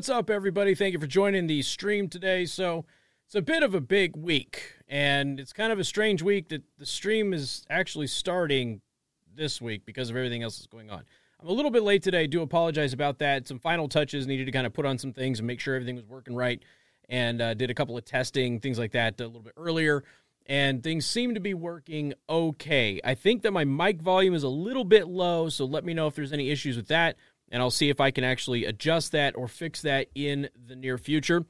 What's up, everybody? Thank you for joining the stream today. So, it's a bit of a big week, and it's kind of a strange week that the stream is actually starting this week because of everything else that's going on. I'm a little bit late today. I do apologize about that. Some final touches needed to kind of put on some things and make sure everything was working right, and uh, did a couple of testing, things like that, a little bit earlier. And things seem to be working okay. I think that my mic volume is a little bit low, so let me know if there's any issues with that and I'll see if I can actually adjust that or fix that in the near future.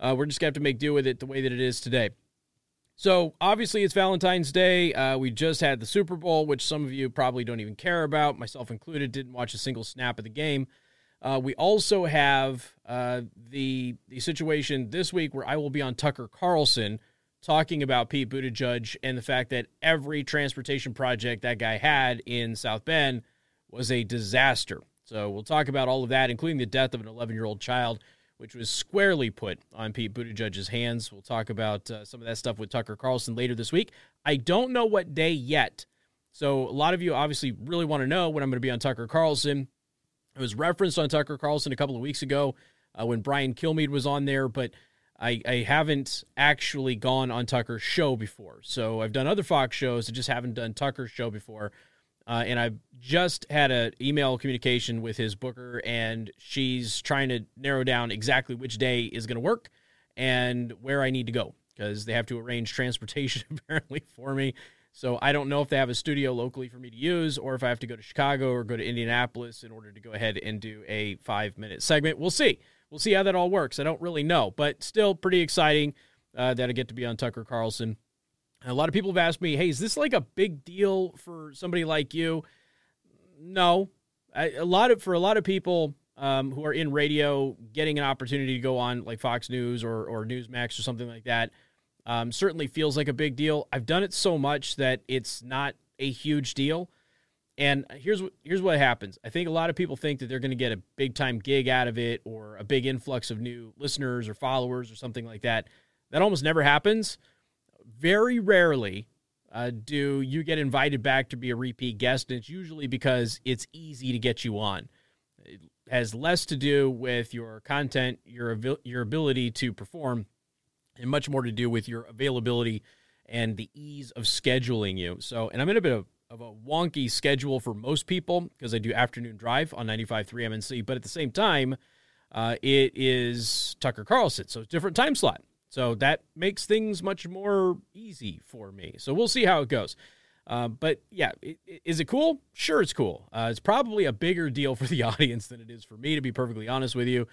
Uh, we're just going to have to make do with it the way that it is today. So, obviously, it's Valentine's Day. Uh, we just had the Super Bowl, which some of you probably don't even care about, myself included, didn't watch a single snap of the game. Uh, we also have uh, the the situation this week where I will be on Tucker Carlson talking about Pete Buttigieg and the fact that every transportation project that guy had in South Bend was a disaster. So we'll talk about all of that, including the death of an 11 year old child, which was squarely put on Pete Buttigieg's hands. We'll talk about uh, some of that stuff with Tucker Carlson later this week. I don't know what day yet. So a lot of you obviously really want to know when I'm going to be on Tucker Carlson. It was referenced on Tucker Carlson a couple of weeks ago uh, when Brian Kilmeade was on there, but I, I haven't actually gone on Tucker's show before. So I've done other Fox shows, I just haven't done Tucker's show before. Uh, and I've just had an email communication with his booker, and she's trying to narrow down exactly which day is going to work and where I need to go because they have to arrange transportation apparently for me. So I don't know if they have a studio locally for me to use or if I have to go to Chicago or go to Indianapolis in order to go ahead and do a five minute segment. We'll see. We'll see how that all works. I don't really know, but still pretty exciting uh, that I get to be on Tucker Carlson a lot of people have asked me, "Hey, is this like a big deal for somebody like you?" No, I, a lot of for a lot of people um, who are in radio, getting an opportunity to go on like Fox News or or Newsmax or something like that um, certainly feels like a big deal. I've done it so much that it's not a huge deal. And here's what here's what happens. I think a lot of people think that they're going to get a big time gig out of it or a big influx of new listeners or followers or something like that. That almost never happens very rarely uh, do you get invited back to be a repeat guest. And it's usually because it's easy to get you on. It has less to do with your content, your your ability to perform, and much more to do with your availability and the ease of scheduling you. So, and I'm in a bit of, of a wonky schedule for most people because I do afternoon drive on 95.3 MNC, but at the same time, uh, it is Tucker Carlson, so it's different time slot. So that makes things much more easy for me. So we'll see how it goes. Uh, but yeah, it, it, is it cool? Sure, it's cool. Uh, it's probably a bigger deal for the audience than it is for me, to be perfectly honest with you.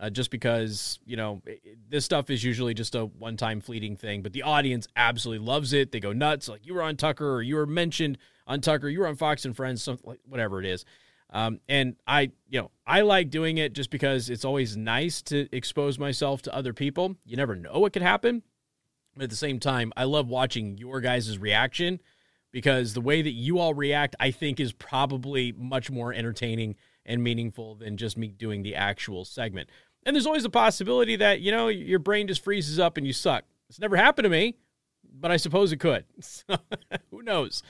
Uh, just because you know it, this stuff is usually just a one-time fleeting thing, but the audience absolutely loves it. They go nuts, like you were on Tucker, or you were mentioned on Tucker, you were on Fox and Friends, something like whatever it is. Um, and I, you know, I like doing it just because it's always nice to expose myself to other people. You never know what could happen. But at the same time, I love watching your guys' reaction because the way that you all react, I think, is probably much more entertaining and meaningful than just me doing the actual segment. And there's always a possibility that, you know, your brain just freezes up and you suck. It's never happened to me, but I suppose it could. So, who knows?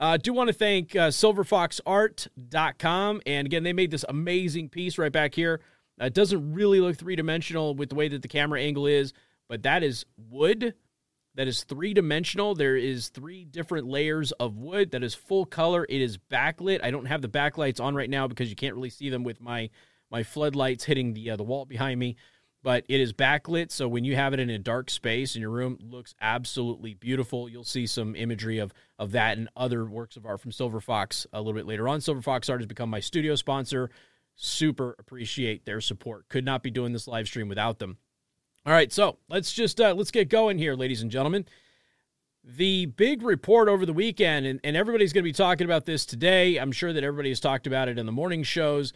I uh, do want to thank uh, silverfoxart.com. And again, they made this amazing piece right back here. Uh, it doesn't really look three dimensional with the way that the camera angle is, but that is wood. That is three dimensional. There is three different layers of wood. That is full color. It is backlit. I don't have the backlights on right now because you can't really see them with my my floodlights hitting the uh, the wall behind me but it is backlit so when you have it in a dark space in your room looks absolutely beautiful. You'll see some imagery of of that and other works of art from silver fox a little bit later on. Silver fox art has become my studio sponsor. Super appreciate their support. Could not be doing this live stream without them. All right so let's just uh, let's get going here ladies and gentlemen. The big report over the weekend and, and everybody's going to be talking about this today. I'm sure that everybody has talked about it in the morning shows.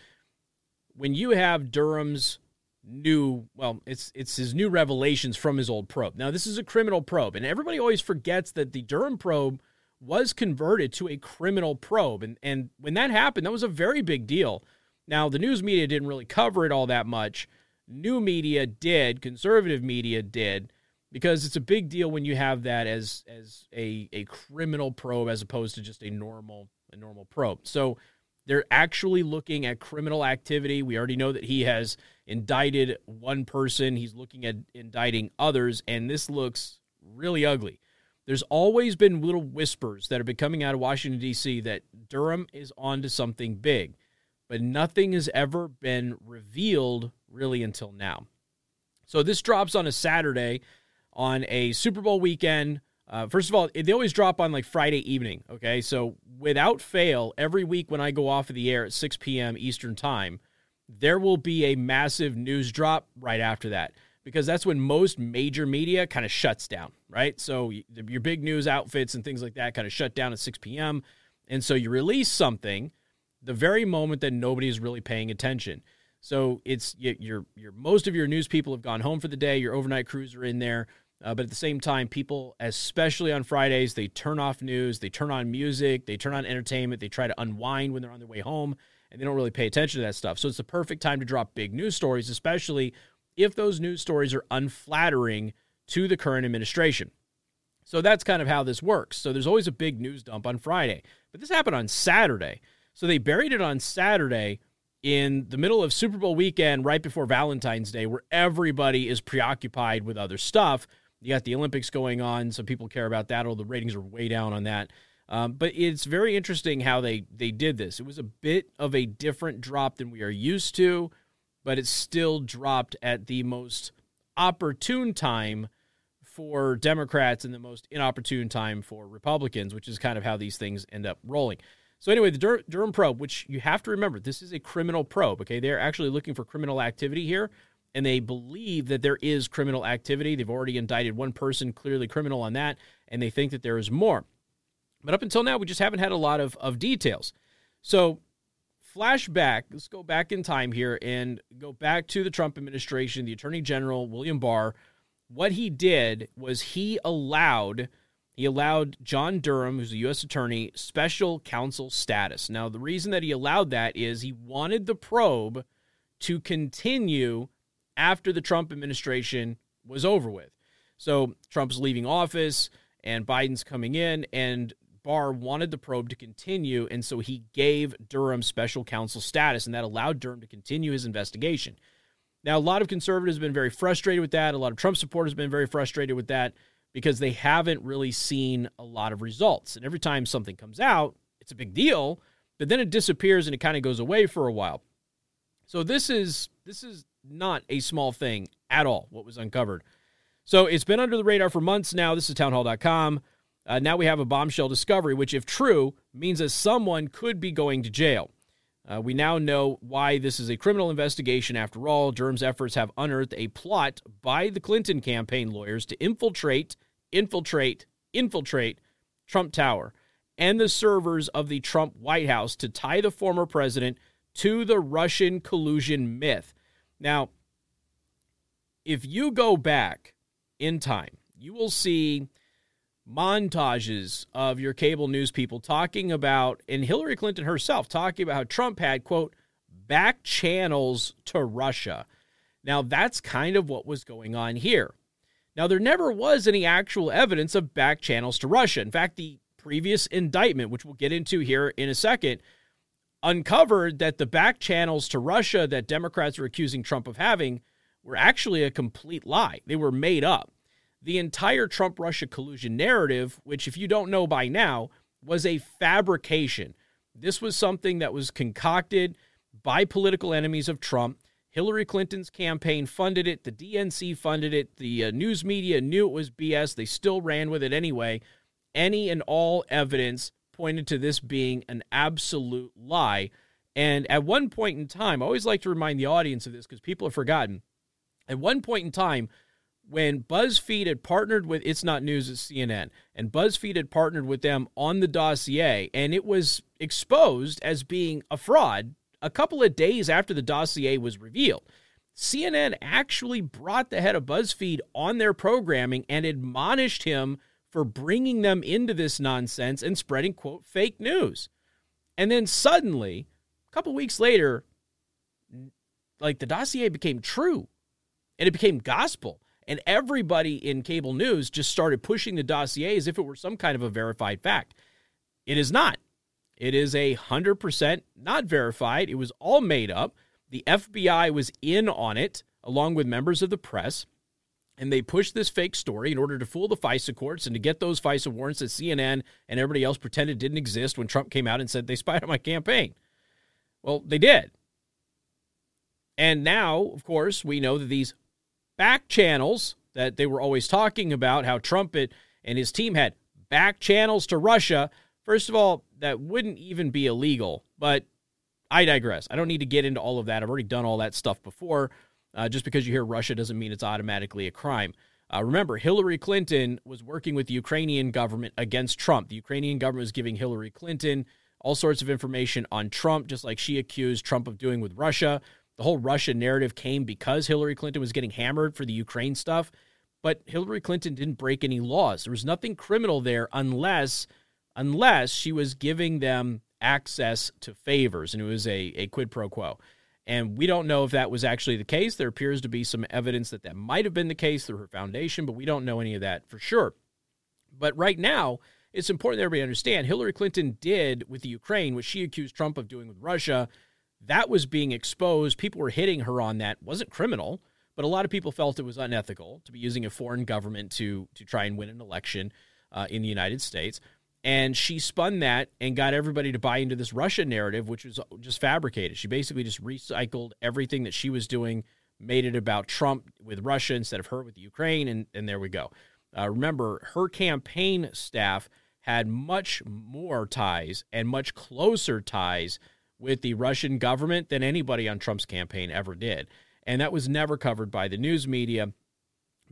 When you have durham's new well it's it's his new revelations from his old probe. Now this is a criminal probe and everybody always forgets that the durham probe was converted to a criminal probe and and when that happened that was a very big deal. Now the news media didn't really cover it all that much. New media did conservative media did because it's a big deal when you have that as as a a criminal probe as opposed to just a normal a normal probe. So they're actually looking at criminal activity. We already know that he has indicted one person. He's looking at indicting others, and this looks really ugly. There's always been little whispers that have been coming out of Washington, D.C., that Durham is on to something big, but nothing has ever been revealed really until now. So this drops on a Saturday on a Super Bowl weekend. Uh, first of all, they always drop on like Friday evening. Okay. So without fail, every week when I go off of the air at 6 p.m. Eastern Time, there will be a massive news drop right after that because that's when most major media kind of shuts down, right? So your big news outfits and things like that kind of shut down at 6 p.m. And so you release something the very moment that nobody is really paying attention. So it's your your most of your news people have gone home for the day. Your overnight crews are in there, uh, but at the same time, people, especially on Fridays, they turn off news, they turn on music, they turn on entertainment, they try to unwind when they're on their way home, and they don't really pay attention to that stuff. So it's the perfect time to drop big news stories, especially if those news stories are unflattering to the current administration. So that's kind of how this works. So there's always a big news dump on Friday, but this happened on Saturday. So they buried it on Saturday in the middle of Super Bowl weekend, right before Valentine's Day, where everybody is preoccupied with other stuff. You got the Olympics going on, so people care about that. Although the ratings are way down on that. Um, but it's very interesting how they they did this. It was a bit of a different drop than we are used to but it still dropped at the most opportune time for Democrats and the most inopportune time for Republicans, which is kind of how these things end up rolling. So, anyway, the Dur- Durham probe, which you have to remember, this is a criminal probe, okay? They're actually looking for criminal activity here, and they believe that there is criminal activity. They've already indicted one person, clearly criminal on that, and they think that there is more. But up until now, we just haven't had a lot of, of details. So, flashback, let's go back in time here and go back to the Trump administration, the Attorney General William Barr. What he did was he allowed he allowed John Durham, who's a U.S. attorney, special counsel status. Now, the reason that he allowed that is he wanted the probe to continue after the Trump administration was over with. So Trump's leaving office and Biden's coming in, and Barr wanted the probe to continue, and so he gave Durham special counsel status, and that allowed Durham to continue his investigation. Now, a lot of conservatives have been very frustrated with that. A lot of Trump supporters have been very frustrated with that because they haven't really seen a lot of results. And every time something comes out, it's a big deal, but then it disappears and it kind of goes away for a while. So this is this is not a small thing at all what was uncovered. So it's been under the radar for months now. This is townhall.com. Uh, now we have a bombshell discovery, which, if true, means that someone could be going to jail. Uh, we now know why this is a criminal investigation after all. Durham's efforts have unearthed a plot by the Clinton campaign lawyers to infiltrate, infiltrate, infiltrate Trump Tower and the servers of the Trump White House to tie the former president to the Russian collusion myth. Now, if you go back in time, you will see montages of your cable news people talking about, and Hillary Clinton herself talking about how Trump had, quote, back channels to Russia. Now, that's kind of what was going on here. Now, there never was any actual evidence of back channels to Russia. In fact, the previous indictment, which we'll get into here in a second, uncovered that the back channels to Russia that Democrats are accusing Trump of having were actually a complete lie. They were made up the entire Trump Russia collusion narrative, which, if you don't know by now, was a fabrication. This was something that was concocted by political enemies of Trump. Hillary Clinton's campaign funded it, the DNC funded it, the uh, news media knew it was BS. They still ran with it anyway. Any and all evidence pointed to this being an absolute lie. And at one point in time, I always like to remind the audience of this because people have forgotten. At one point in time, when BuzzFeed had partnered with It's Not News, it's CNN, and BuzzFeed had partnered with them on the dossier, and it was exposed as being a fraud a couple of days after the dossier was revealed. CNN actually brought the head of BuzzFeed on their programming and admonished him for bringing them into this nonsense and spreading, quote, fake news. And then suddenly, a couple weeks later, like the dossier became true and it became gospel. And everybody in cable news just started pushing the dossier as if it were some kind of a verified fact. It is not. It is a 100% not verified. It was all made up. The FBI was in on it, along with members of the press, and they pushed this fake story in order to fool the FISA courts and to get those FISA warrants that CNN and everybody else pretended didn't exist when Trump came out and said they spied on my campaign. Well, they did. And now, of course, we know that these back channels that they were always talking about, how Trump and his team had back channels to Russia. First of all, that wouldn't even be illegal, but I digress. I don't need to get into all of that. I've already done all that stuff before. Uh, just because you hear Russia doesn't mean it's automatically a crime. Uh, remember, Hillary Clinton was working with the Ukrainian government against Trump. The Ukrainian government was giving Hillary Clinton all sorts of information on Trump, just like she accused Trump of doing with Russia. The whole Russia narrative came because Hillary Clinton was getting hammered for the Ukraine stuff. But Hillary Clinton didn't break any laws. There was nothing criminal there unless unless she was giving them access to favors, and it was a, a quid pro quo. And we don't know if that was actually the case. There appears to be some evidence that that might have been the case through her foundation, but we don't know any of that for sure. But right now, it's important that everybody understand Hillary Clinton did with the Ukraine what she accused Trump of doing with Russia. That was being exposed. People were hitting her on that. It wasn't criminal, but a lot of people felt it was unethical to be using a foreign government to to try and win an election uh, in the United States. And she spun that and got everybody to buy into this Russia narrative, which was just fabricated. She basically just recycled everything that she was doing, made it about Trump with Russia instead of her with Ukraine, and, and there we go. Uh, remember, her campaign staff had much more ties and much closer ties with the Russian government than anybody on Trump's campaign ever did. And that was never covered by the news media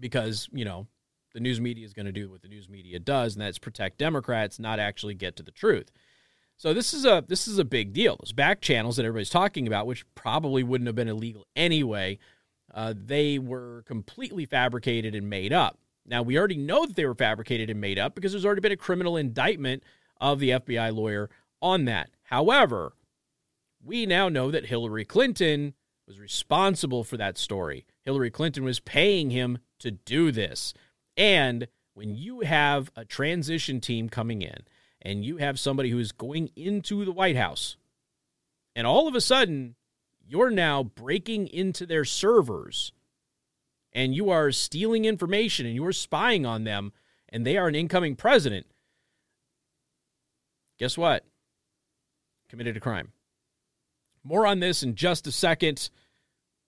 because, you know, the news media is going to do what the news media does, and that's protect Democrats, not actually get to the truth. So this is a this is a big deal. Those back channels that everybody's talking about, which probably wouldn't have been illegal anyway, uh, they were completely fabricated and made up. Now we already know that they were fabricated and made up because there's already been a criminal indictment of the FBI lawyer on that. However, we now know that Hillary Clinton was responsible for that story. Hillary Clinton was paying him to do this. And when you have a transition team coming in and you have somebody who is going into the White House, and all of a sudden you're now breaking into their servers and you are stealing information and you are spying on them, and they are an incoming president, guess what? Committed a crime. More on this in just a second.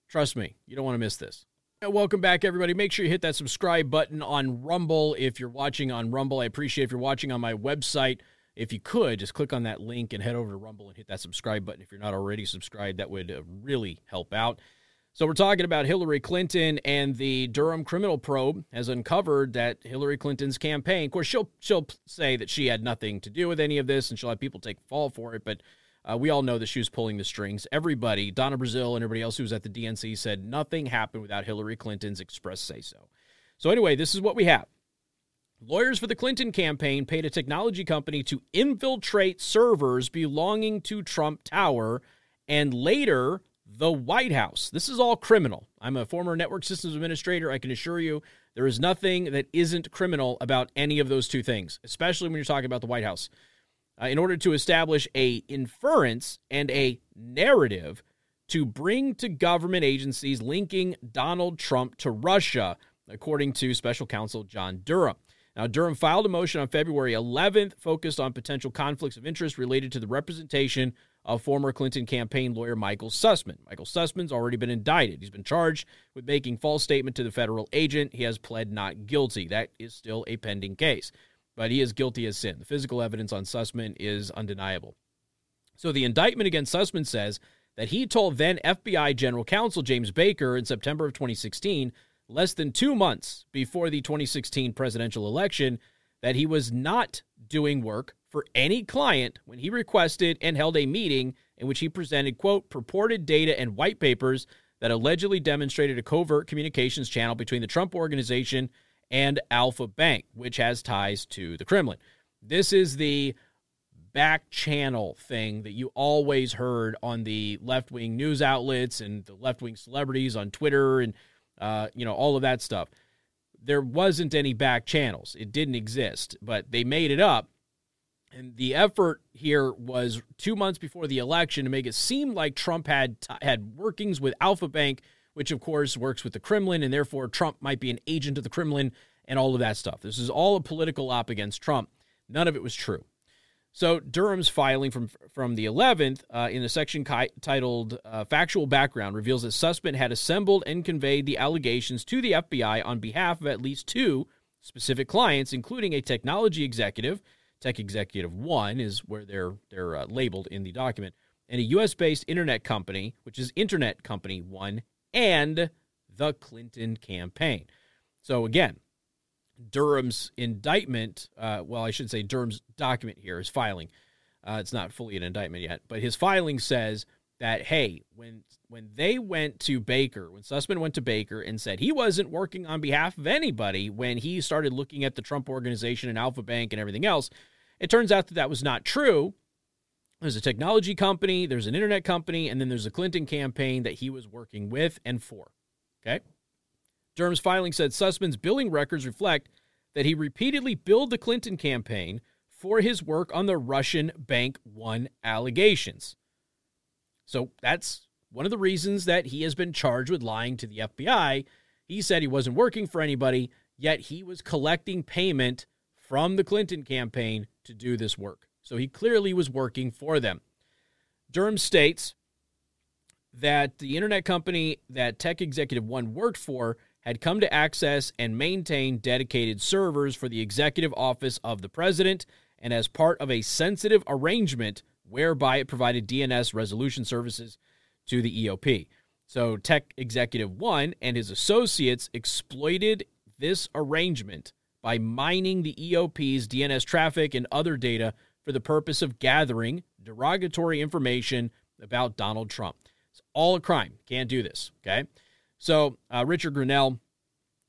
Trust me, you don't want to miss this. Welcome back, everybody. Make sure you hit that subscribe button on Rumble if you're watching on Rumble. I appreciate if you're watching on my website. If you could, just click on that link and head over to Rumble and hit that subscribe button. If you're not already subscribed, that would uh, really help out. So, we're talking about Hillary Clinton and the Durham criminal probe has uncovered that Hillary Clinton's campaign, of course, she'll, she'll say that she had nothing to do with any of this and she'll have people take fall for it, but uh, we all know that she was pulling the strings. Everybody, Donna Brazile and everybody else who was at the DNC said nothing happened without Hillary Clinton's express say so. So, anyway, this is what we have. Lawyers for the Clinton campaign paid a technology company to infiltrate servers belonging to Trump Tower and later the White House. This is all criminal. I'm a former network systems administrator. I can assure you there is nothing that isn't criminal about any of those two things, especially when you're talking about the White House uh, in order to establish a inference and a narrative to bring to government agencies linking Donald Trump to Russia, according to special counsel John Durham. Now, Durham filed a motion on February 11th focused on potential conflicts of interest related to the representation of former Clinton campaign lawyer Michael Sussmann. Michael Sussmann's already been indicted. He's been charged with making false statement to the federal agent. He has pled not guilty. That is still a pending case but he is guilty as sin. The physical evidence on Sussmann is undeniable. So the indictment against Sussmann says that he told then FBI General Counsel James Baker in September of 2016, less than two months before the 2016 presidential election, that he was not doing work for any client when he requested and held a meeting in which he presented, quote, purported data and white papers that allegedly demonstrated a covert communications channel between the Trump organization and Alfa Bank, which has ties to the Kremlin. This is the back channel thing that you always heard on the left wing news outlets and the left wing celebrities on Twitter and uh, you know all of that stuff. There wasn't any back channels; it didn't exist, but they made it up And the effort here was two months before the election to make it seem like Trump had had workings with Alpha Bank, which of course works with the Kremlin, and therefore Trump might be an agent of the Kremlin and all of that stuff. This is all a political op against Trump. None of it was true. So Durham's filing from from the 11th uh, in a section ki- titled uh, "Factual Background" reveals that Sussmann had assembled and conveyed the allegations to the FBI on behalf of at least two specific clients, including a technology executive. Tech Executive One is where they're they're uh, labeled in the document, and a U.S.-based internet company, which is Internet Company One, and the Clinton campaign. So again, Durham's indictment, uh, well, I should say Durham's document here is filing. Uh, it's not fully an indictment yet, but his filing says that hey, when when they went to Baker, when Sussmann went to Baker and said he wasn't working on behalf of anybody when he started looking at the Trump organization and Alfa Bank and everything else, it turns out that that was not true. There's a technology company, there's an internet company, and then there's a Clinton campaign that he was working with and for. Okay. Durham's filing said Sussmann's billing records reflect that he repeatedly billed the Clinton campaign for his work on the Russian Bank One allegations. So that's one of the reasons that he has been charged with lying to the FBI. He said he wasn't working for anybody, yet he was collecting payment from the Clinton campaign to do this work. So he clearly was working for them. Durham states that the internet company that Tech Executive One worked for had come to access and maintain dedicated servers for the executive office of the president, and as part of a sensitive arrangement whereby it provided DNS resolution services to the EOP. So, Tech Executive One and his associates exploited this arrangement by mining the EOP's DNS traffic and other data for the purpose of gathering derogatory information about Donald Trump. It's all a crime. Can't do this. Okay. So uh, Richard Grenell,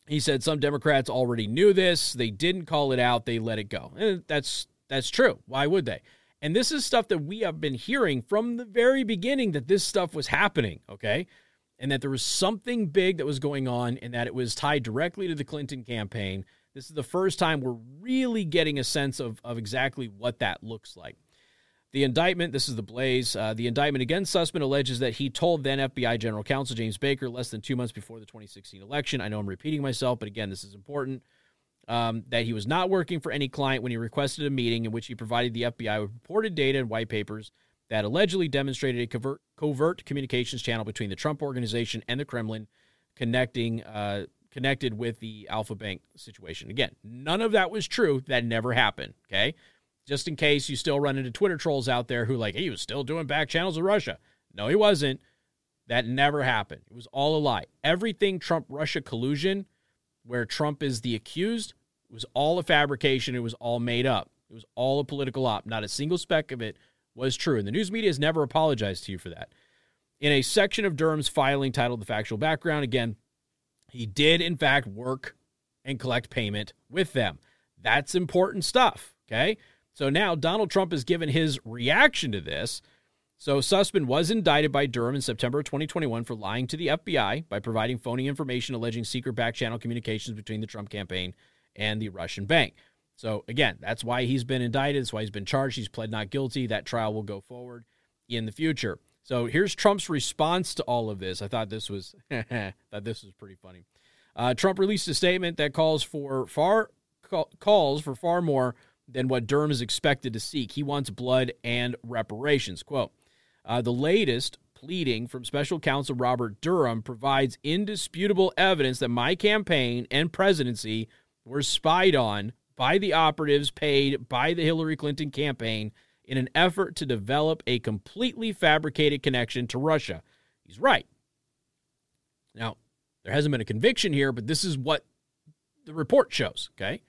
he said some Democrats already knew this. They didn't call it out. They let it go. And that's that's true. Why would they? And this is stuff that we have been hearing from the very beginning that this stuff was happening. Okay. And that there was something big that was going on and that it was tied directly to the Clinton campaign. This is the first time we're really getting a sense of, of exactly what that looks like. The indictment, this is the Blaze, uh, the indictment against Sussmann alleges that he told then FBI General Counsel James Baker less than two months before the 2016 election. I know I'm repeating myself, but again, this is important. Um, that he was not working for any client when he requested a meeting in which he provided the FBI with reported data and white papers that allegedly demonstrated a covert, covert communications channel between the Trump organization and the Kremlin, connecting uh, connected with the Alfa Bank situation. Again, none of that was true. That never happened. Okay, just in case you still run into Twitter trolls out there who like he was still doing back channels with Russia. No, he wasn't. That never happened. It was all a lie. Everything Trump Russia collusion, where Trump is the accused, was all a fabrication. It was all made up. It was all a political op. Not a single speck of it was true. And the news media has never apologized to you for that. In a section of Durham's filing titled The Factual Background, again, he did in fact work and collect payment with them. That's important stuff. Okay. So now Donald Trump has given his reaction to this. So Sussmann was indicted by Durham in September 2021 for lying to the FBI by providing phony information alleging secret back channel communications between the Trump campaign and the Russian bank. So again, that's why he's been indicted. That's why he's been charged. He's pled not guilty. That trial will go forward in the future. So here's Trump's response to all of this. I thought this was thought this was pretty funny. Uh, Trump released a statement that calls for far calls for far more than what Durham is expected to seek. He wants blood and reparations. Quote uh, The latest pleading from special counsel Robert Durham provides indisputable evidence that my campaign and presidency were spied on by the operatives paid by the Hillary Clinton campaign in an effort to develop a completely fabricated connection to Russia. He's right. Now, there hasn't been a conviction here, but this is what the report shows, okay?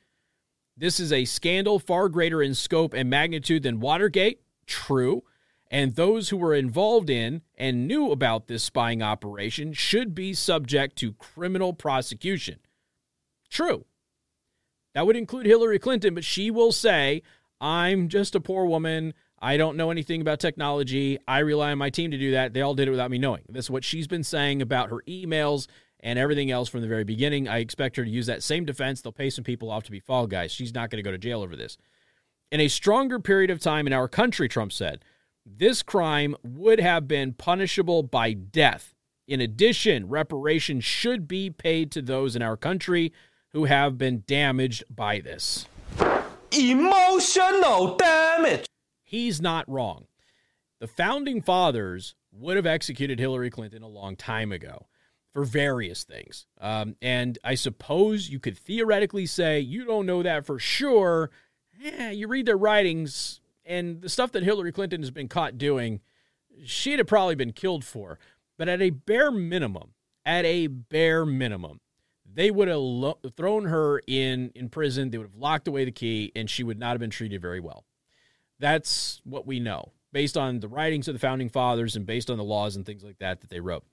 This is a scandal far greater in scope and magnitude than Watergate. True. And those who were involved in and knew about this spying operation should be subject to criminal prosecution. True. That would include Hillary Clinton, but she will say, I'm just a poor woman. I don't know anything about technology. I rely on my team to do that. They all did it without me knowing. That's what she's been saying about her emails and everything else from the very beginning. I expect her to use that same defense. They'll pay some people off to be fall guys. She's not going to go to jail over this. In a stronger period of time in our country, Trump said, this crime would have been punishable by death. In addition, reparations should be paid to those in our country who have been damaged by this. Emotional damage. He's not wrong. The founding fathers would have executed Hillary Clinton a long time ago for various things. Um, and I suppose you could theoretically say you don't know that for sure. Yeah, you read their writings, and the stuff that Hillary Clinton has been caught doing, she'd have probably been killed for. But at a bare minimum, at a bare minimum, they would have lo- thrown her in in prison. They would have locked away the key, and she would not have been treated very well. That's what we know based on the writings of the founding fathers and based on the laws and things like that that they wrote.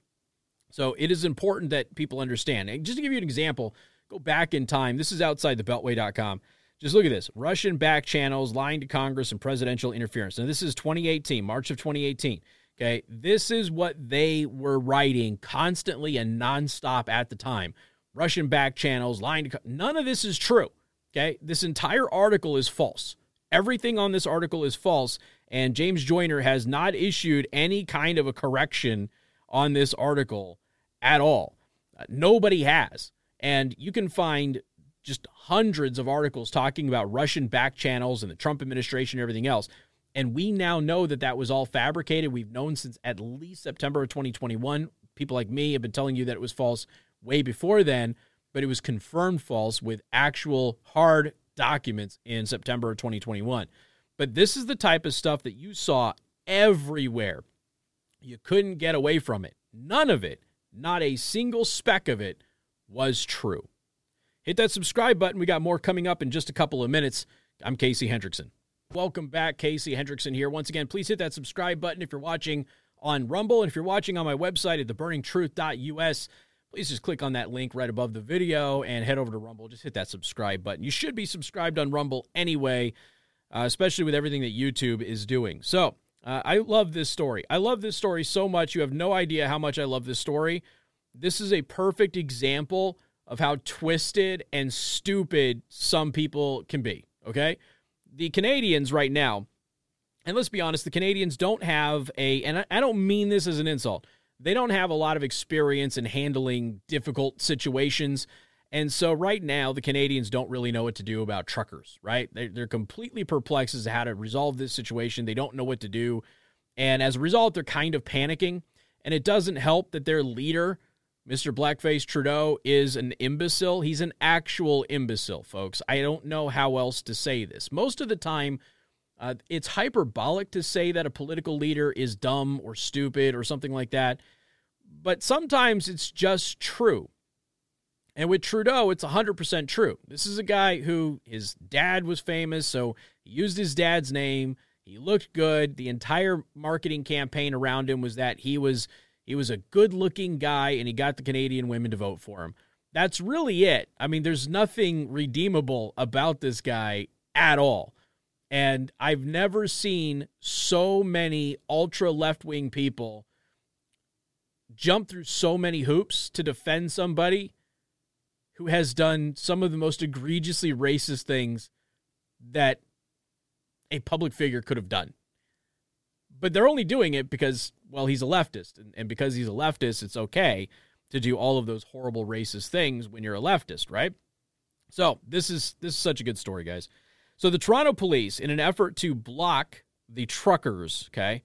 So it is important that people understand. And just to give you an example, go back in time. This is outside the beltway.com. Just look at this Russian back channels, lying to Congress, and presidential interference. Now, this is 2018, March of 2018. Okay. This is what they were writing constantly and nonstop at the time. Russian back channels, lying to. None of this is true. Okay. This entire article is false. Everything on this article is false. And James Joyner has not issued any kind of a correction on this article at all. Uh, nobody has. And you can find just hundreds of articles talking about Russian back channels and the Trump administration and everything else. And we now know that that was all fabricated. We've known since at least September of 2021. People like me have been telling you that it was false way before then, but it was confirmed false with actual hard documents in September of 2021. But this is the type of stuff that you saw everywhere. You couldn't get away from it. None of it, not a single speck of it, was true. Hit that subscribe button. We got more coming up in just a couple of minutes. I'm Casey Hendrickson. Welcome back. Casey Hendrickson here. Once again, please hit that subscribe button if you're watching on Rumble. And if you're watching on my website at theburningtruth.us, please just click on that link right above the video and head over to Rumble. Just hit that subscribe button. You should be subscribed on Rumble anyway, uh, especially with everything that YouTube is doing. So uh, I love this story. I love this story so much. You have no idea how much I love this story. This is a perfect example of how twisted and stupid some people can be. Okay. The Canadians right now, and let's be honest, the Canadians don't have a, and I don't mean this as an insult, they don't have a lot of experience in handling difficult situations. And so right now, the Canadians don't really know what to do about truckers, right? They're, completely perplexed as to how to resolve this situation. They don't know what to do. And as a result, they're kind of panicking. And it doesn't help that their leader, Mr. Blackface Trudeau is an imbecile. He's an actual imbecile, folks. I don't know how else to say this. Most of the time, uh, it's hyperbolic to say that a political leader is dumb or stupid or something like that. But sometimes it's just true. And with Trudeau, it's 100% true. This is a guy who his dad was famous, so he used his dad's name. He looked good. The entire marketing campaign around him was that he was he was a good looking guy and he got the Canadian women to vote for him. That's really it. I mean, there's nothing redeemable about this guy at all. And I've never seen so many ultra left wing people jump through so many hoops to defend somebody who has done some of the most egregiously racist things that a public figure could have done. But they're only doing it because well, he's a leftist, and, and because he's a leftist, it's okay to do all of those horrible racist things when you're a leftist, right? So this is this is such a good story, guys. So the Toronto police, in an effort to block the truckers, okay,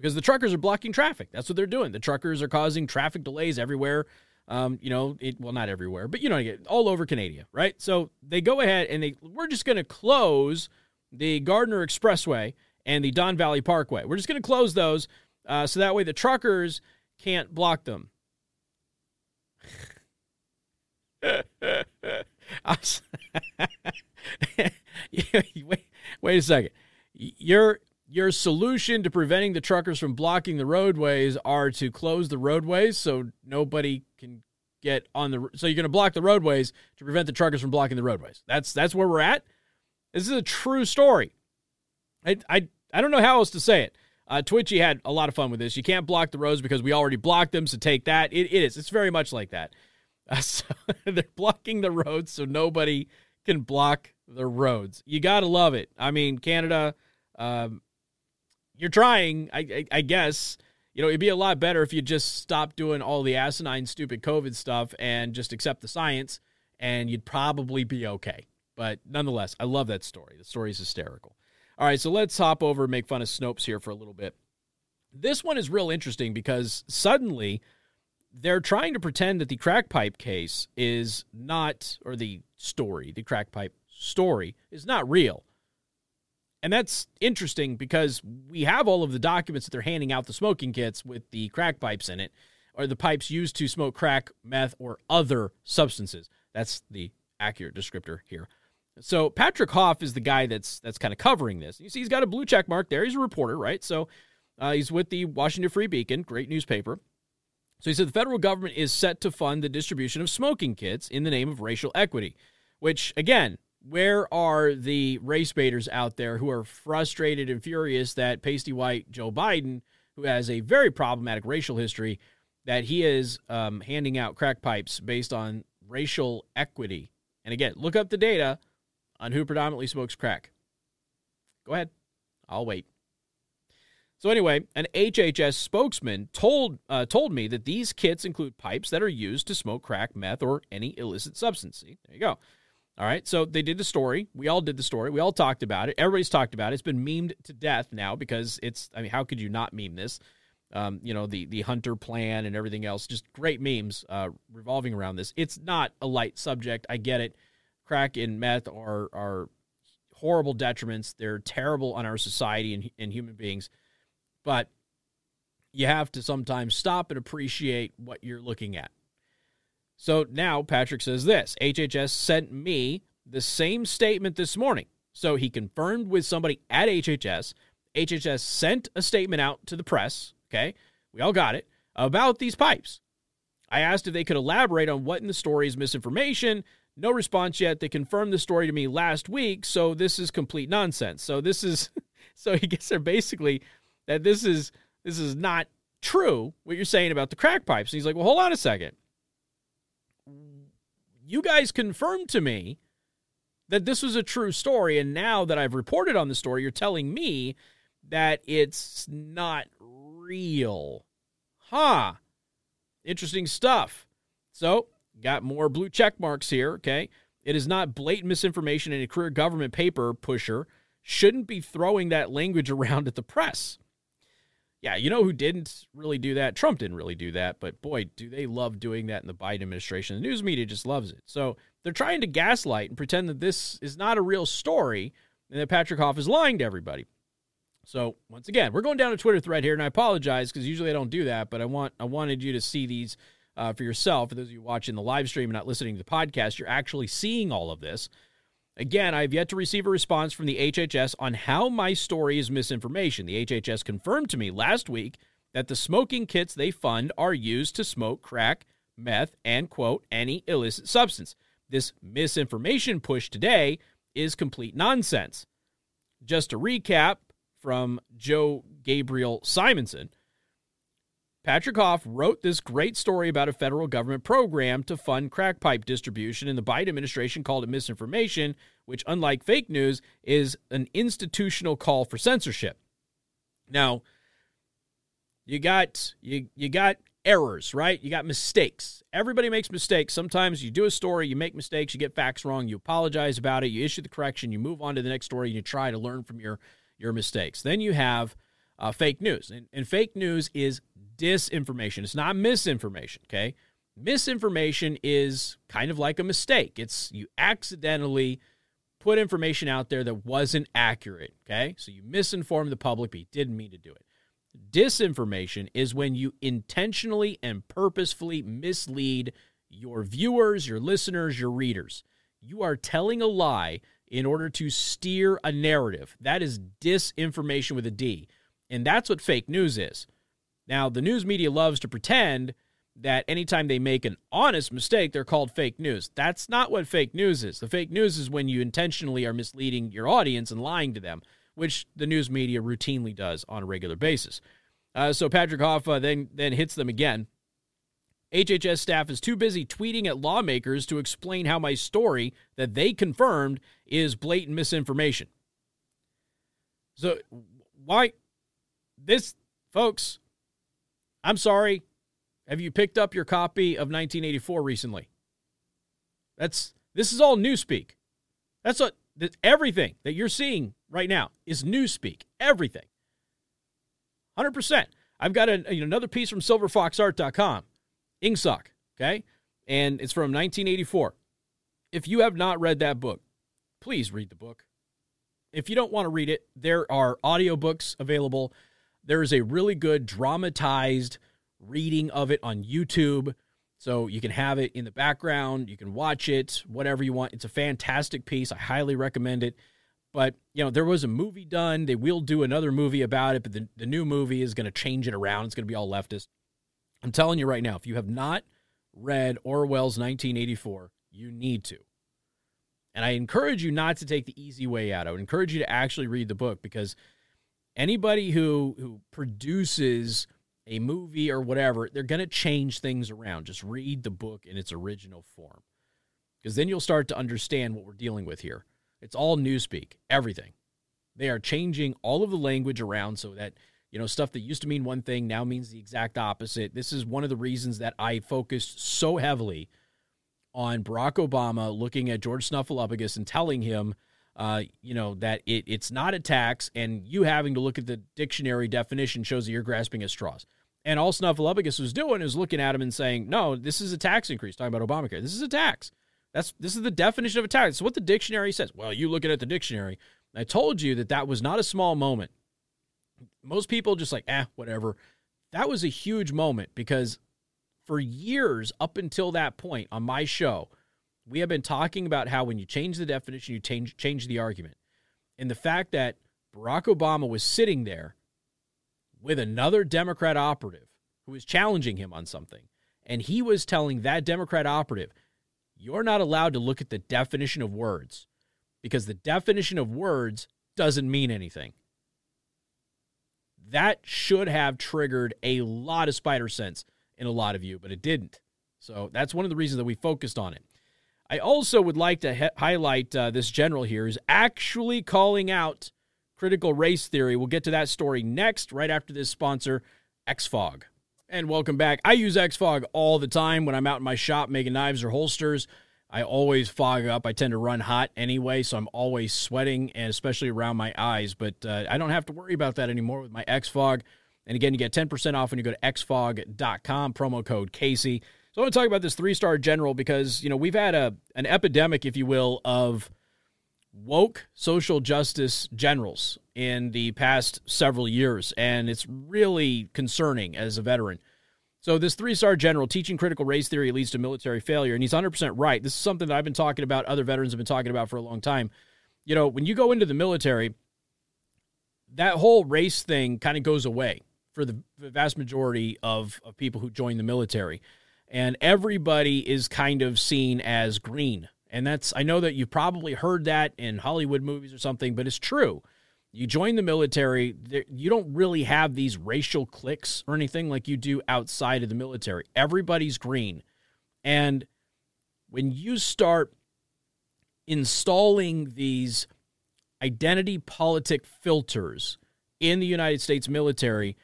because the truckers are blocking traffic. That's what they're doing. The truckers are causing traffic delays everywhere. Um, you know, it well not everywhere, but you know, all over Canada, right? So they go ahead and they we're just going to close the Gardiner Expressway and the Don Valley Parkway. We're just going to close those uh, so that way the truckers can't block them. wait, wait a second. Your your solution to preventing the truckers from blocking the roadways are to close the roadways so nobody can get on the so you're going to block the roadways to prevent the truckers from blocking the roadways. That's that's where we're at. This is a true story. I I I don't know how else to say it. Uh, Twitchy had a lot of fun with this. You can't block the roads because we already blocked them, so take that. it, it is. It's very much like that. Uh, so they're blocking the roads so nobody can block the roads. You got to love it. I mean, Canada, um, you're trying, I, I, I, guess. You know, it'd be a lot better if you just stopped doing all the asinine, stupid COVID stuff and just accept the science, and you'd probably be okay. But nonetheless, I love that story. The story is hysterical. All right, so let's hop over and make fun of Snopes here for a little bit. This one is real interesting because suddenly they're trying to pretend that the crack pipe case is not, or the story, the crack pipe story is not real. And that's interesting because we have all of the documents that they're handing out the smoking kits with the crack pipes in it, or the pipes used to smoke crack, meth, or other substances. That's the accurate descriptor here. So Patrick Hauf is the guy that's that's kind of covering this. You see, he's got a blue check mark there. He's a reporter, right? So uh, he's with the Washington Free Beacon, great newspaper. So he said the federal government is set to fund the distribution of smoking kits in the name of racial equity, which, again, where are the race baiters out there who are frustrated and furious that pasty white Joe Biden, who has a very problematic racial history, that he is um, handing out crack pipes based on racial equity? And again, look up the data on who predominantly smokes crack. Go ahead. I'll wait. So anyway, an HHS spokesman told uh, told me that these kits include pipes that are used to smoke crack, meth, or any illicit substance. See, there you go. All right, so they did the story. We all did the story. We all talked about it. Everybody's talked about it. It's been memed to death now because it's. I mean, how could you not meme this? Um, you know, the the hunter plan and everything else. Just great memes uh, revolving around this. It's not a light subject. I get it. Crack and meth are are horrible detriments. They're terrible on our society and, and human beings but you have to sometimes stop and appreciate what you're looking at. So now Patrick says this HHS sent me the same statement this morning. So he confirmed with somebody at HHS. HHS sent a statement out to the press. Okay. We all got it about these pipes. I asked if they could elaborate on what in the story is misinformation. No response yet. They confirmed the story to me last week. So this is complete nonsense. So this is, so he gets there basically that this is this is not true what you're saying about the crack pipes. And he's like, well, hold on a second. You guys confirmed to me that this was a true story, and now that I've reported on the story, you're telling me that it's not real. Huh. Interesting stuff. So, got more blue check marks here, okay? It is not blatant misinformation and a career government paper pusher shouldn't be throwing that language around at the press. Yeah, you know who didn't really do that? Trump didn't really do that, but boy, do they love doing that in the Biden administration. The news media just loves it. So they're trying to gaslight and pretend that this is not a real story and that Patrick Hauf is lying to everybody. So once again, we're going down a Twitter thread here, and I apologize because usually I don't do that, but I want I wanted you to see these uh, for yourself. For those of you watching the live stream and not listening to the podcast, you're actually seeing all of this. Again, I have yet to receive a response from the HHS on how my story is misinformation. The HHS confirmed to me last week that the smoking kits they fund are used to smoke crack, meth, and, quote, any illicit substance. This misinformation push today is complete nonsense. Just to recap from Joe Gabriel Simonson, Patrick Hauf wrote this great story about a federal government program to fund crack pipe distribution, and the Biden administration called it misinformation, which, unlike fake news, is an institutional call for censorship. Now, you got you you got errors, right? You got mistakes. Everybody makes mistakes. Sometimes you do a story, you make mistakes, you get facts wrong, you apologize about it, you issue the correction, you move on to the next story, and you try to learn from your your mistakes. Then you have uh, fake news, and, and fake news is disinformation. It's not misinformation, okay? Misinformation is kind of like a mistake. It's you accidentally put information out there that wasn't accurate, okay? So you misinformed the public, but you didn't mean to do it. Disinformation is when you intentionally and purposefully mislead your viewers, your listeners, your readers. You are telling a lie in order to steer a narrative. That is disinformation with a D. And that's what fake news is. Now, the news media loves to pretend that anytime they make an honest mistake, they're called fake news. That's not what fake news is. The fake news is when you intentionally are misleading your audience and lying to them, which the news media routinely does on a regular basis. Uh, so Patrick Hoffa then then hits them again. HHS staff is too busy tweeting at lawmakers to explain how my story that they confirmed is blatant misinformation. So, why this, folks? I'm sorry. Have you picked up your copy of 1984 recently? That's this is all newspeak. That's what everything that you're seeing right now is newspeak. Everything. 100%. I've got a, another piece from silverfoxart.com Ingsoc, okay? And it's from 1984. If you have not read that book, please read the book. If you don't want to read it, there are audiobooks available. There is a really good dramatized reading of it on YouTube. So you can have it in the background, you can watch it, whatever you want. It's a fantastic piece. I highly recommend it. But, you know, there was a movie done. They will do another movie about it, but the, the new movie is going to change it around. It's going to be all leftist. I'm telling you right now, if you have not read Orwell's 1984, you need to. And I encourage you not to take the easy way out. I would encourage you to actually read the book because anybody who who produces a movie or whatever, they're going to change things around. Just read the book in its original form. Because then you'll start to understand what we're dealing with here. It's all newspeak, everything. They are changing all of the language around so that you know, stuff that used to mean one thing now means the exact opposite. This is one of the reasons that I focused so heavily on Barack Obama looking at George Snuffleupagus and telling him, uh, you know, that it, it's not a tax, and you having to look at the dictionary definition shows that you're grasping at straws. And all Snuffleupagus was doing is looking at him and saying, "No, this is a tax increase." Talking about Obamacare, this is a tax. That's this is the definition of a tax. It's what the dictionary says. Well, you looking at the dictionary. I told you that that was not a small moment most people just like, eh, whatever. That was a huge moment because for years up until that point on my show, we have been talking about how when you change the definition, you change change the argument. And the fact that Barack Obama was sitting there with another Democrat operative who was challenging him on something, and he was telling that Democrat operative, you're not allowed to look at the definition of words because the definition of words doesn't mean anything that should have triggered a lot of spider sense in a lot of you, but it didn't. So that's one of the reasons that we focused on it. I also would like to he- highlight uh, this general here is actually calling out critical race theory. We'll get to that story next, right after this sponsor, XFOG. And welcome back. I use XFOG all the time when I'm out in my shop making knives or holsters. I always fog up. I tend to run hot anyway, so I'm always sweating, and especially around my eyes. But uh, I don't have to worry about that anymore with my XFOG. And again, you get 10% off when you go to xfog.com, promo code Casey. I want to talk about this three star general because, you know, we've had a an epidemic, if you will, of woke social justice generals in the past several years. And it's really concerning as a veteran. So, this three star general teaching critical race theory leads to military failure. And he's 100% right. This is something that I've been talking about, other veterans have been talking about for a long time. You know, when you go into the military, that whole race thing kind of goes away for the vast majority of, of people who join the military. And everybody is kind of seen as green. And that's, I know that you've probably heard that in Hollywood movies or something, but it's true you join the military, you don't really have these racial cliques or anything like you do outside of the military. Everybody's green. And when you start installing these identity politic filters in the United States military,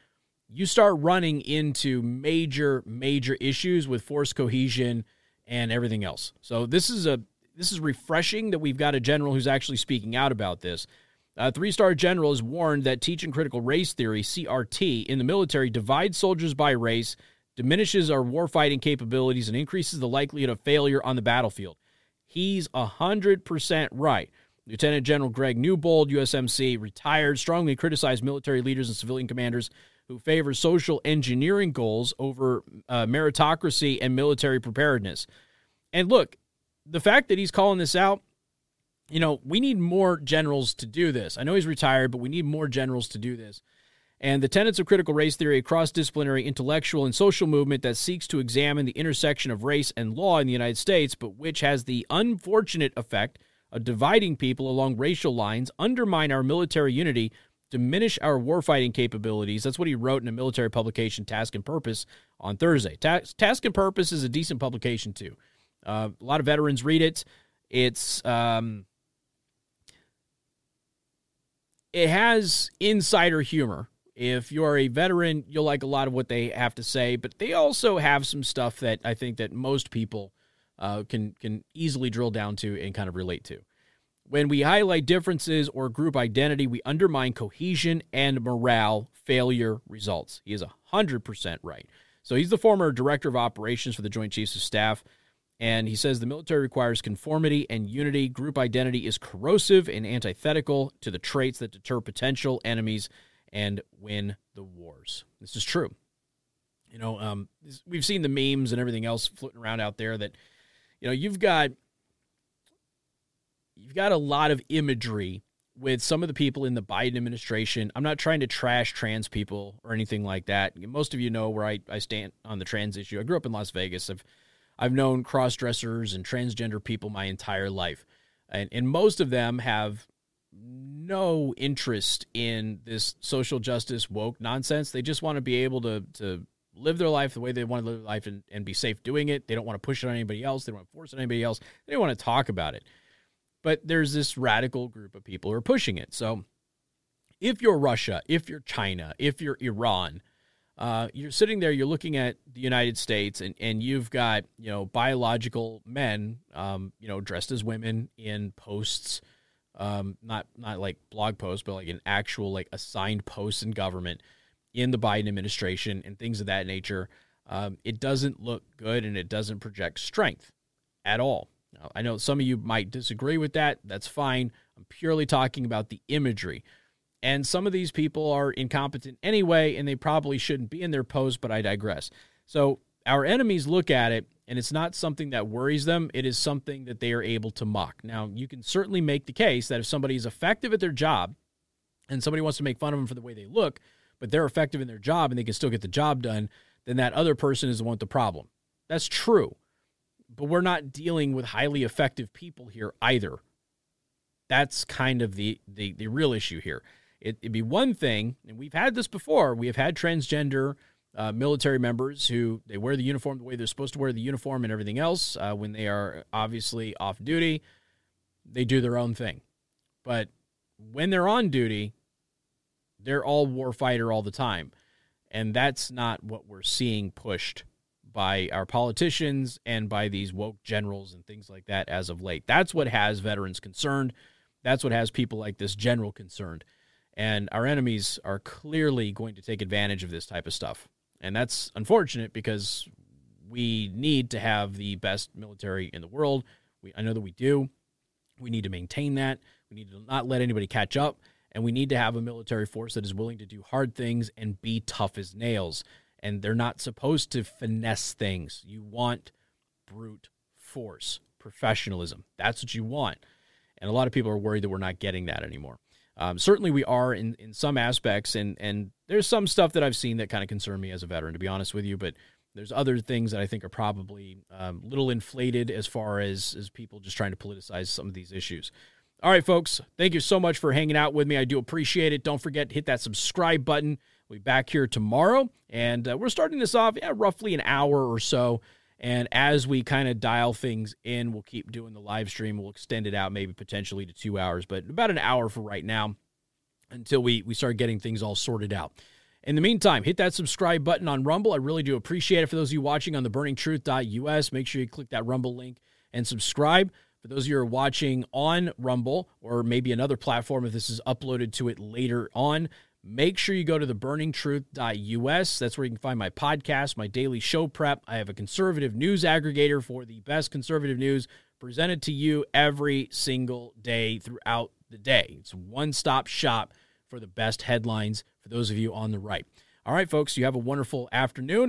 you start running into major, major issues with force cohesion and everything else. So this is a this is refreshing that we've got a general who's actually speaking out about this. A three star general has warned that teaching critical race theory, CRT, in the military divides soldiers by race, diminishes our warfighting capabilities, and increases the likelihood of failure on the battlefield. He's 100% right. Lieutenant General Greg Newbold, USMC, retired, strongly criticized military leaders and civilian commanders who favor social engineering goals over uh, meritocracy and military preparedness. And look, the fact that he's calling this out, you know, we need more generals to do this. I know he's retired, but we need more generals to do this. And the tenets of critical race theory, a cross disciplinary intellectual and social movement that seeks to examine the intersection of race and law in the United States, but which has the unfortunate effect of dividing people along racial lines, undermine our military unity, diminish our warfighting capabilities. That's what he wrote in a military publication, Task and Purpose, on Thursday. Task, Task and Purpose is a decent publication, too. Uh, a lot of veterans read it. It's. Um, it has insider humor. If you're a veteran, you'll like a lot of what they have to say, but they also have some stuff that I think that most people uh, can can easily drill down to and kind of relate to. When we highlight differences or group identity, we undermine cohesion and morale. Failure results. He is 100% right. So he's the former director of operations for the Joint Chiefs of Staff. And he says the military requires conformity and unity. Group identity is corrosive and antithetical to the traits that deter potential enemies and win the wars. This is true. You know, um, we've seen the memes and everything else floating around out there that, you know, you've got you've got a lot of imagery with some of the people in the Biden administration. I'm not trying to trash trans people or anything like that. Most of you know where I, I stand on the trans issue. I grew up in Las Vegas. I've I've known cross dressers and transgender people my entire life. And, and most of them have no interest in this social justice woke nonsense. They just want to be able to, to live their life the way they want to live their life and, and be safe doing it. They don't want to push it on anybody else. They don't want to force it on anybody else. They don't want to talk about it. But there's this radical group of people who are pushing it. So if you're Russia, if you're China, if you're Iran, uh, you're sitting there, you're looking at the United States, and, and you've got you know biological men, um, you know, dressed as women in posts, um, not not like blog posts, but like an actual like assigned posts in government in the Biden administration and things of that nature. Um, it doesn't look good, and it doesn't project strength at all. Now, I know some of you might disagree with that. That's fine. I'm purely talking about the imagery. And some of these people are incompetent anyway, and they probably shouldn't be in their post, but I digress. So our enemies look at it, and it's not something that worries them. It is something that they are able to mock. Now, you can certainly make the case that if somebody is effective at their job and somebody wants to make fun of them for the way they look, but they're effective in their job and they can still get the job done, then that other person is the one with the problem. That's true. But we're not dealing with highly effective people here either. That's kind of the the, the real issue here. It, would be one thing, and we've had this before. We have had transgender uh, military members who they wear the uniform the way they're supposed to wear the uniform and everything else. Uh, when they are obviously off duty, they do their own thing. But when they're on duty, they're all warfighter all the time. And that's not what we're seeing pushed by our politicians and by these woke generals and things like that as of late. That's what has veterans concerned. That's what has people like this general concerned. And our enemies are clearly going to take advantage of this type of stuff. And that's unfortunate because we need to have the best military in the world. We, I know that we do. We need to maintain that. We need to not let anybody catch up. And we need to have a military force that is willing to do hard things and be tough as nails. And they're not supposed to finesse things. You want brute force, professionalism. That's what you want. And a lot of people are worried that we're not getting that anymore. Um, certainly, we are in, in some aspects, and and there's some stuff that I've seen that kind of concern me as a veteran, to be honest with you. But there's other things that I think are probably a um, little inflated as far as as people just trying to politicize some of these issues. All right, folks, thank you so much for hanging out with me. I do appreciate it. Don't forget hit that subscribe button. We'll be back here tomorrow, and uh, we're starting this off yeah, roughly an hour or so. And as we kind of dial things in, we'll keep doing the live stream. We'll extend it out maybe potentially to two hours, but about an hour for right now until we, we start getting things all sorted out. In the meantime, hit that subscribe button on Rumble. I really do appreciate it. For those of you watching on the burningtruth.us, make sure you click that Rumble link and subscribe. For those of you who are watching on Rumble or maybe another platform, if this is uploaded to it later on, Make sure you go to theburningtruth.us. That's where you can find my podcast, my daily show prep. I have a conservative news aggregator for the best conservative news presented to you every single day throughout the day. It's one stop shop for the best headlines for those of you on the right. All right, folks, you have a wonderful afternoon.